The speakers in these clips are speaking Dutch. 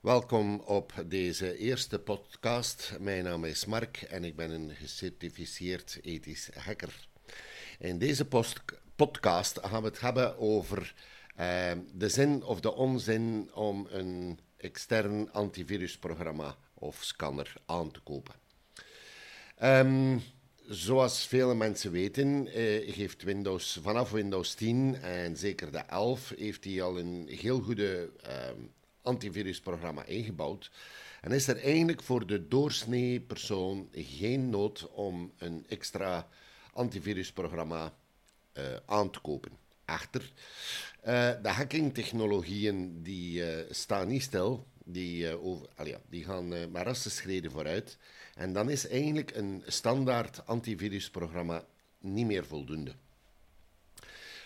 Welkom op deze eerste podcast. Mijn naam is Mark en ik ben een gecertificeerd ethisch hacker. In deze podcast gaan we het hebben over uh, de zin of de onzin om een extern antivirusprogramma of scanner aan te kopen. Um, Zoals vele mensen weten, eh, heeft Windows vanaf Windows 10 en zeker de 11 heeft hij al een heel goede eh, antivirusprogramma ingebouwd. En is er eigenlijk voor de doorsnee persoon geen nood om een extra antivirusprogramma uh, aan te kopen. Echter, uh, de hackingtechnologieën die uh, staan niet stil, die, over, ja, die gaan maar schreden vooruit. En dan is eigenlijk een standaard antivirusprogramma niet meer voldoende.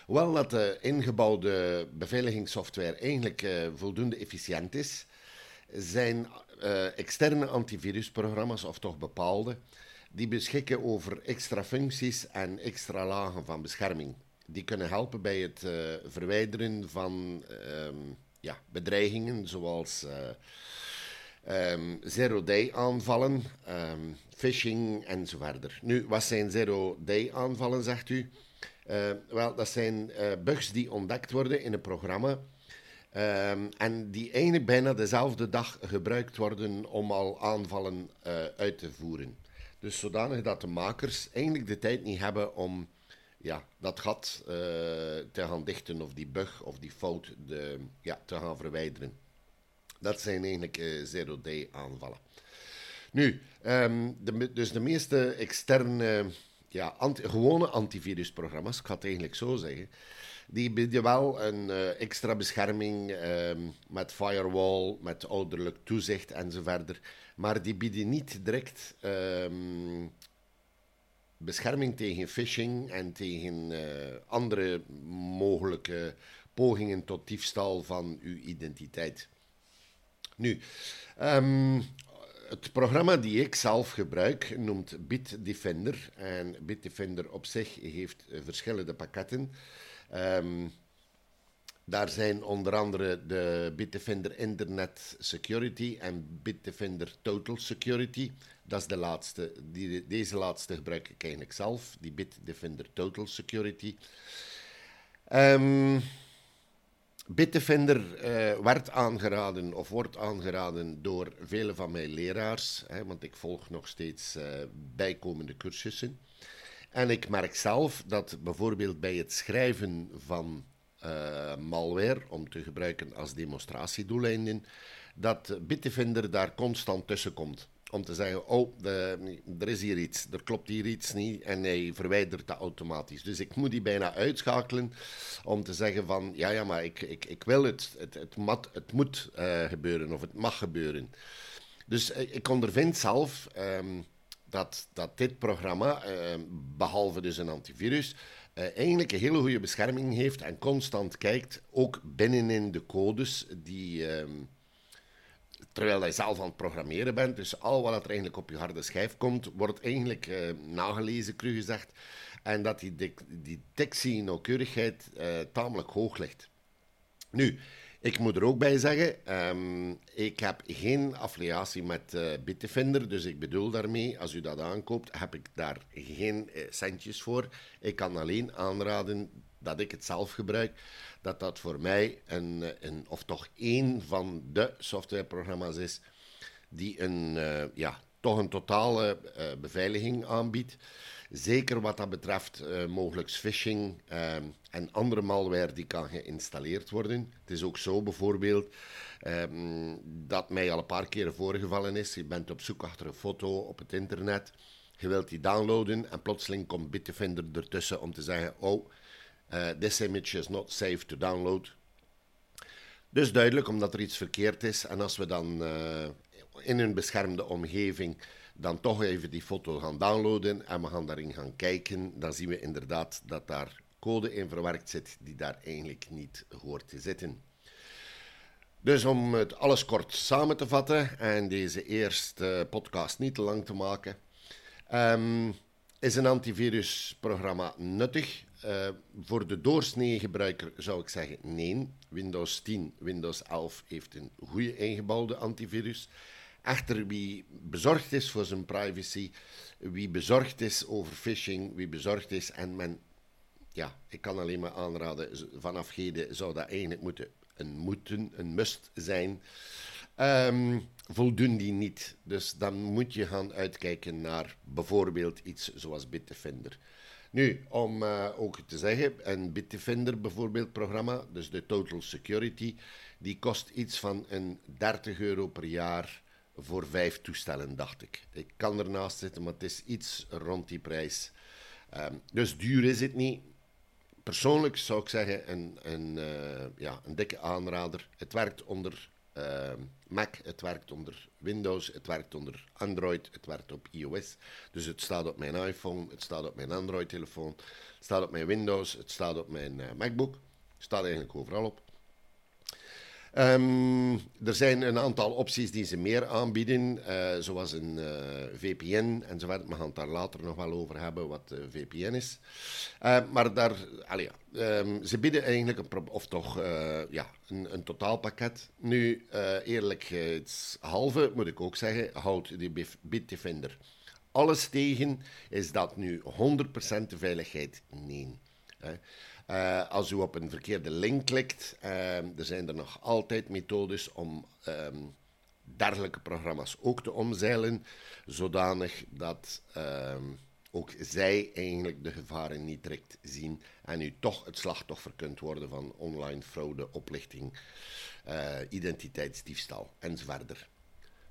Hoewel dat de ingebouwde beveiligingssoftware eigenlijk uh, voldoende efficiënt is, zijn uh, externe antivirusprogramma's, of toch bepaalde, die beschikken over extra functies en extra lagen van bescherming. Die kunnen helpen bij het verwijderen van um, ja, bedreigingen zoals um, zero-day aanvallen, um, phishing en. Nu, wat zijn zero-day aanvallen, zegt u? Uh, wel, dat zijn uh, bugs die ontdekt worden in een programma um, en die eigenlijk bijna dezelfde dag gebruikt worden om al aanvallen uh, uit te voeren. Dus zodanig dat de makers eigenlijk de tijd niet hebben om ja, dat gat te gaan dichten of die bug of die fout de, ja, te gaan verwijderen. Dat zijn eigenlijk zero-day aanvallen. Nu, de, dus de meeste externe, ja, gewone antivirusprogramma's, ik ga het eigenlijk zo zeggen, die bieden wel een uh, extra bescherming um, met firewall, met ouderlijk toezicht enzovoort. Maar die bieden niet direct um, bescherming tegen phishing en tegen uh, andere mogelijke pogingen tot diefstal van uw identiteit. Nu, um, het programma die ik zelf gebruik noemt Bitdefender. En Bitdefender op zich heeft verschillende pakketten. Um, daar zijn onder andere de Bitdefender Internet Security en Bitdefender Total Security. Dat is de laatste. Die, deze laatste gebruik ik eigenlijk zelf, die Bitdefender Total Security. Um, Bitdefender uh, werd aangeraden of wordt aangeraden door vele van mijn leraars, hè, want ik volg nog steeds uh, bijkomende cursussen. En ik merk zelf dat bijvoorbeeld bij het schrijven van uh, malware, om te gebruiken als demonstratiedoeleinden, dat Bitdefender daar constant tussen komt om te zeggen, oh, er is hier iets, er klopt hier iets niet en hij verwijdert dat automatisch. Dus ik moet die bijna uitschakelen om te zeggen van, ja, ja, maar ik, ik, ik wil het, het, het, mat, het moet uh, gebeuren of het mag gebeuren. Dus uh, ik ondervind zelf um, dat, dat dit programma, uh, behalve dus een antivirus, eigenlijk een hele goede bescherming heeft en constant kijkt, ook binnenin de codes die... Um, terwijl je zelf aan het programmeren bent. Dus al wat er eigenlijk op je harde schijf komt, wordt eigenlijk uh, nagelezen, cru gezegd. En dat die, die detectie nauwkeurigheid uh, tamelijk hoog ligt. Nu, ik moet er ook bij zeggen, um, ik heb geen affiliatie met uh, dus ik bedoel daarmee, als u dat aankoopt, heb ik daar geen centjes voor. Ik kan alleen aanraden dat ik het zelf gebruik, dat dat voor mij een, een of toch één van de softwareprogramma's is die een, uh, ja, toch een totale uh, beveiliging aanbiedt. Zeker wat dat betreft uh, mogelijk phishing en andere malware die kan geïnstalleerd worden. Het is ook zo bijvoorbeeld um, dat mij al een paar keren voorgevallen is. Je bent op zoek achter een foto op het internet. Je wilt die downloaden en plotseling komt Bitdefender ertussen om te zeggen: Oh, this image is not safe to download. Dus duidelijk omdat er iets verkeerd is. En als we dan uh, in een beschermde omgeving dan toch even die foto gaan downloaden en we gaan daarin gaan kijken, dan zien we inderdaad dat daar code in verwerkt zit die daar eigenlijk niet hoort te zitten. Dus om het alles kort samen te vatten en deze eerste podcast niet te lang te maken. Um, is een antivirusprogramma nuttig? Uh, voor de doorsnee gebruiker zou ik zeggen nee. Windows 10, Windows 11 heeft een goede ingebouwde antivirus. Echter, wie bezorgd is voor zijn privacy, wie bezorgd is over phishing, wie bezorgd is en men, ja, ik kan alleen maar aanraden, vanaf heden zou dat eigenlijk moeten een moeten, een must zijn. Um, voldoen die niet. Dus dan moet je gaan uitkijken naar bijvoorbeeld iets zoals Bitdefender. Nu, om uh, ook te zeggen, een Bitdefender bijvoorbeeld programma, dus de Total Security, die kost iets van een 30 euro per jaar voor vijf toestellen, dacht ik. Ik kan ernaast zitten, maar het is iets rond die prijs. Um, dus duur is het niet. Persoonlijk zou ik zeggen, een, een, uh, ja, een dikke aanrader. Het werkt onder uh, Mac, het werkt onder Windows, het werkt onder Android, het werkt op iOS. Dus het staat op mijn iPhone, het staat op mijn Android-telefoon, het staat op mijn Windows, het staat op mijn uh, MacBook. Het staat eigenlijk overal op. Um, er zijn een aantal opties die ze meer aanbieden, uh, zoals een uh, VPN enzovoort. We gaan het daar later nog wel over hebben wat uh, VPN is. maar daar, um, ze bieden eigenlijk een, of toch, ja, een, een, totaalpakket. Nu, eerlijk, het halve moet ik ook zeggen, houdt die Bitdefender alles tegen. Is dat nu 100% de veiligheid? Nee. Uh, als u op een verkeerde link klikt, uh, er zijn er nog altijd methodes om um, dergelijke programma's ook te omzeilen, zodanig dat um, ook zij eigenlijk de gevaren niet direct zien en u toch het slachtoffer kunt worden van online fraude, oplichting, uh, identiteitsdiefstal enzovoort.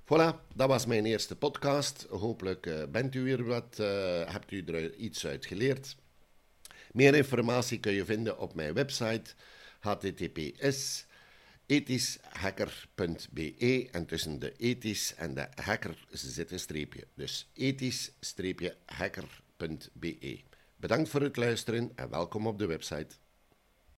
Voilà, dat was mijn eerste podcast. Hopelijk bent u weer wat, hebt u er iets uit geleerd. Meer informatie kun je vinden op mijn website https ethischhacker.be en tussen de ethisch en de hacker zit een streepje. Dus ethisch-hacker.be. Bedankt voor het luisteren en welkom op de website.